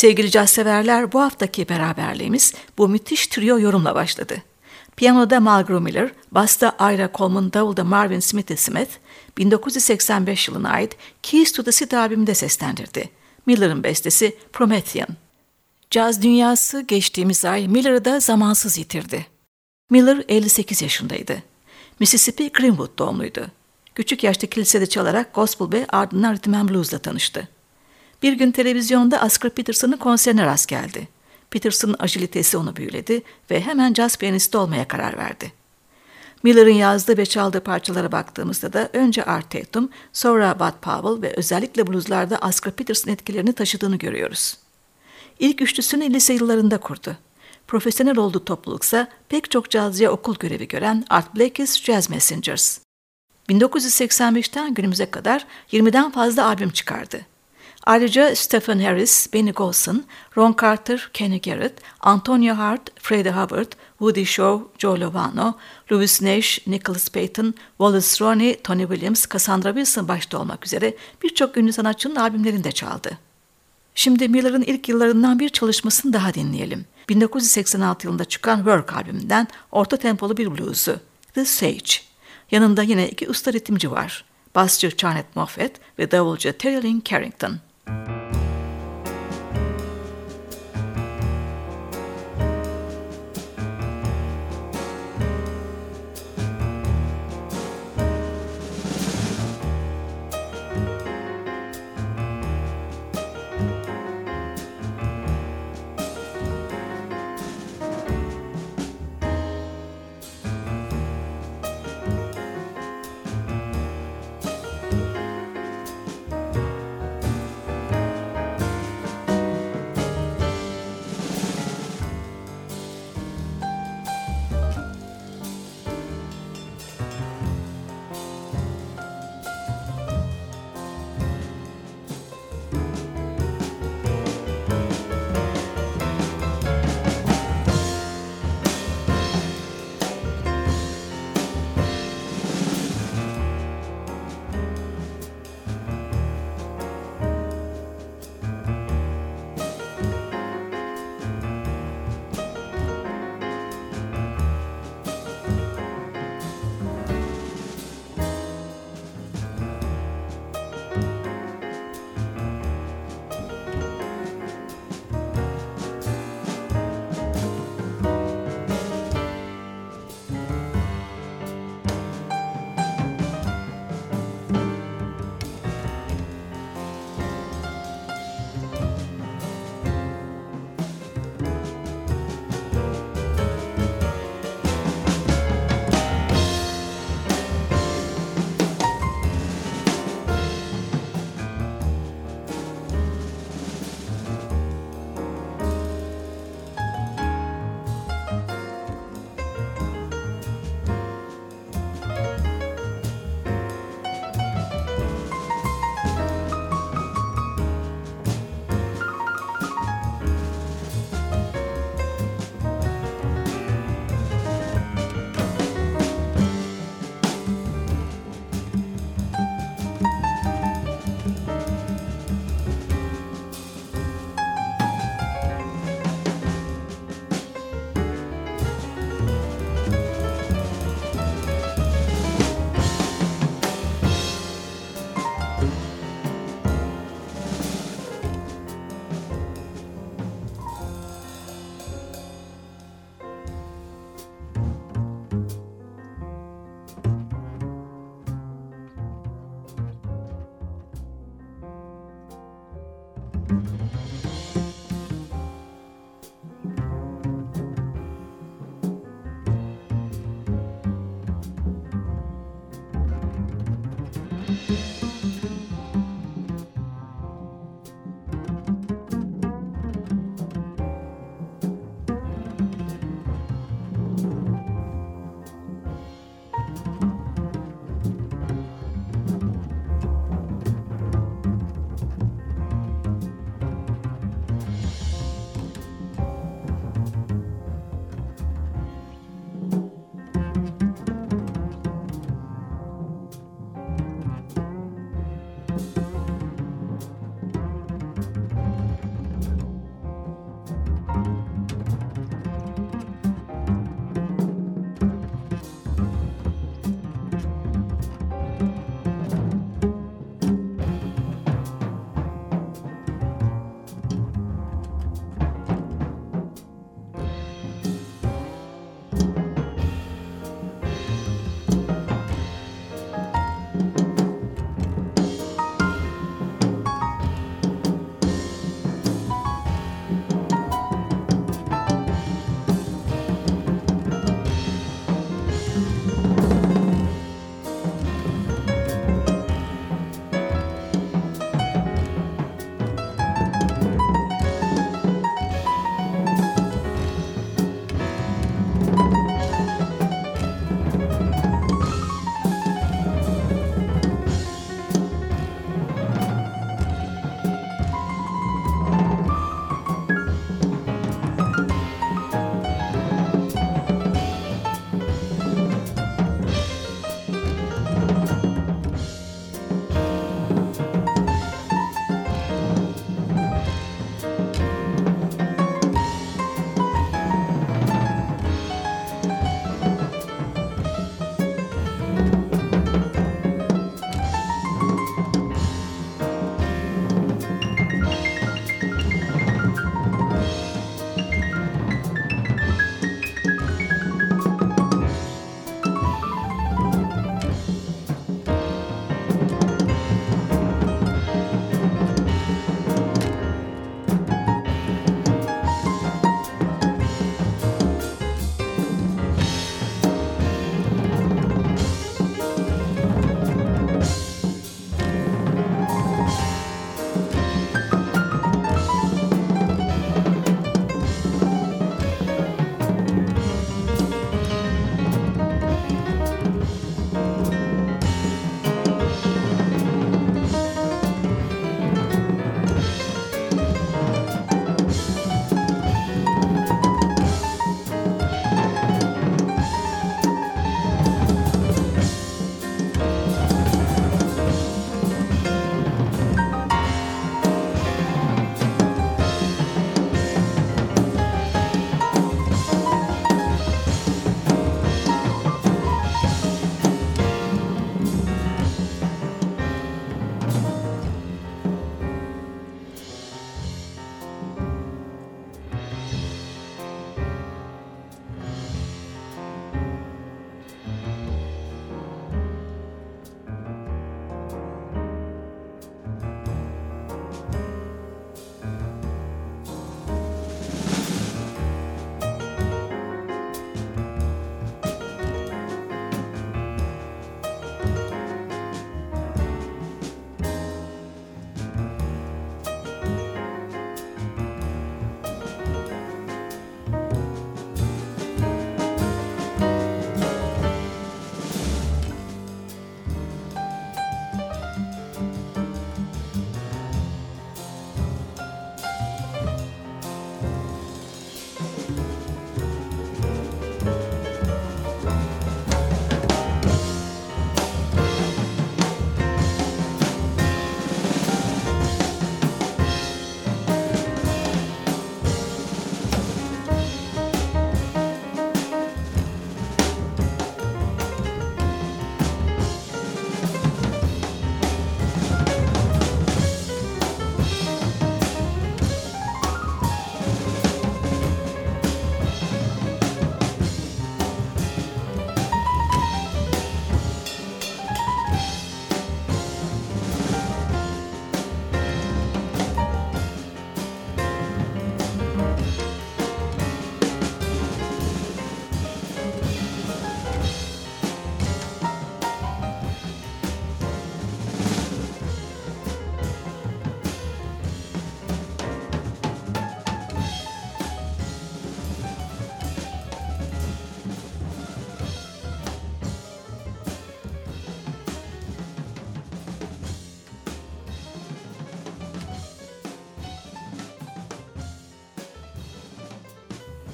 Sevgili caz severler bu haftaki beraberliğimiz bu müthiş trio yorumla başladı. Piyanoda Margaret Miller, basta Ira Coleman, davulda Marvin Smithy Smith, 1985 yılına ait Keys to the City albümünde seslendirdi. Miller'ın bestesi Promethean. Caz dünyası geçtiğimiz ay Miller'ı da zamansız yitirdi. Miller 58 yaşındaydı. Mississippi Greenwood doğumluydu. Küçük yaşta kilisede çalarak gospel ve ardından rhythm and blues'la tanıştı. Bir gün televizyonda Oscar Peterson'ın konserine rast geldi. Peterson'ın agilitesi onu büyüledi ve hemen jazz piyanisti olmaya karar verdi. Miller'ın yazdığı ve çaldığı parçalara baktığımızda da önce Art Tatum, sonra Bud Powell ve özellikle blueslarda Oscar Peterson etkilerini taşıdığını görüyoruz. İlk üçlüsünü lise yıllarında kurdu. Profesyonel olduğu topluluksa pek çok cazcıya okul görevi gören Art Blakey's Jazz Messengers. 1985'ten günümüze kadar 20'den fazla albüm çıkardı. Ayrıca Stephen Harris, Benny Golson, Ron Carter, Kenny Garrett, Antonio Hart, Freddie Hubbard, Woody Shaw, Joe Lovano, Louis Nash, Nicholas Payton, Wallace Roney, Tony Williams, Cassandra Wilson başta olmak üzere birçok ünlü sanatçının albümlerinde çaldı. Şimdi Miller'ın ilk yıllarından bir çalışmasını daha dinleyelim. 1986 yılında çıkan Work albümünden orta tempolu bir bluesu, The Sage. Yanında yine iki usta ritimci var. Basçı Charnet Moffett ve davulcu Terry Lynn Carrington. Thank you.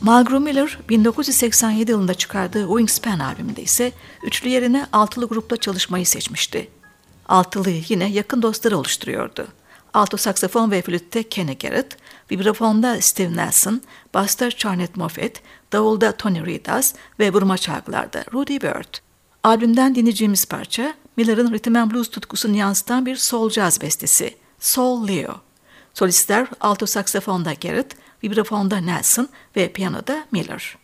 Mulgrew Miller 1987 yılında çıkardığı Wingspan albümünde ise üçlü yerine altılı grupla çalışmayı seçmişti. Altılıyı yine yakın dostları oluşturuyordu. Alto saksafon ve flütte Kenny Garrett, vibrafonda Steve Nelson, basta Charnet Moffett, davulda Tony Ridas ve vurma çalgılarda Rudy Bird. Albümden dinleyeceğimiz parça Miller'ın rhythm blues tutkusunu yansıtan bir soul jazz bestesi Soul Leo. Solistler alto saksafonda Garrett, vibrafonda Nelson ve piyanoda Miller.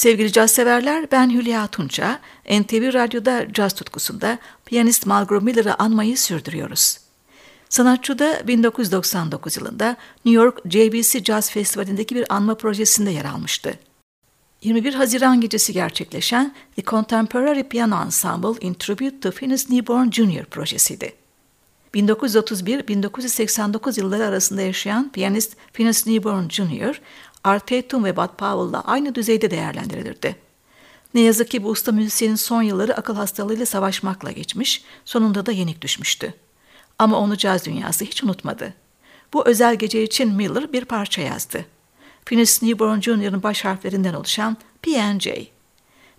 Sevgili caz severler, ben Hülya Tunça. NTV Radyo'da caz tutkusunda piyanist Margot Miller'ı anmayı sürdürüyoruz. Sanatçı da 1999 yılında New York JBC Jazz Festivali'ndeki bir anma projesinde yer almıştı. 21 Haziran gecesi gerçekleşen The Contemporary Piano Ensemble in Tribute to Phineas Newborn Jr. projesiydi. 1931-1989 yılları arasında yaşayan piyanist Phineas Newborn Jr., Art Tatum ve Bud Powell'la aynı düzeyde değerlendirilirdi. Ne yazık ki bu usta müzisyenin son yılları akıl hastalığıyla savaşmakla geçmiş, sonunda da yenik düşmüştü. Ama onu caz dünyası hiç unutmadı. Bu özel gece için Miller bir parça yazdı. Phineas Newborn Jr.'ın baş harflerinden oluşan P&J.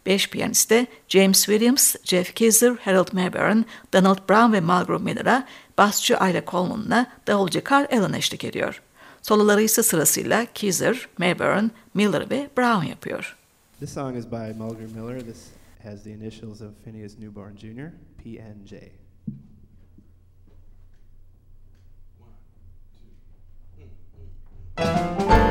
Beş piyaniste James Williams, Jeff Kizer, Harold Mayburn, Donald Brown ve Margaret Miller'a basçı Ira Coleman'la davulcu Carl Allen eşlik ediyor. Soloları ise sırasıyla Keezer, Mayburn, Miller ve Brown yapıyor. This song is by Mulgrew Miller. This has the initials of Phineas Newborn Jr., PNJ. One, two, three.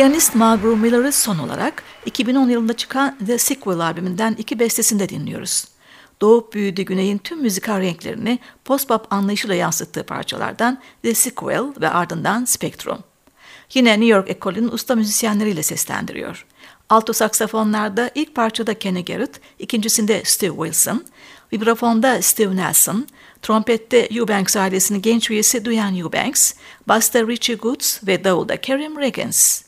Piyanist Margaret Miller'ı son olarak 2010 yılında çıkan The Sequel albümünden iki bestesinde dinliyoruz. Doğup büyüdüğü güneyin tüm müzikal renklerini post-bop anlayışıyla yansıttığı parçalardan The Sequel ve ardından Spectrum. Yine New York ekolünün usta müzisyenleriyle seslendiriyor. Alto saksafonlarda ilk parçada Kenny Garrett, ikincisinde Steve Wilson, vibrafonda Steve Nelson, trompette Eubanks ailesinin genç üyesi Duyan Eubanks, basta Richie Goods ve davulda Karim Regens.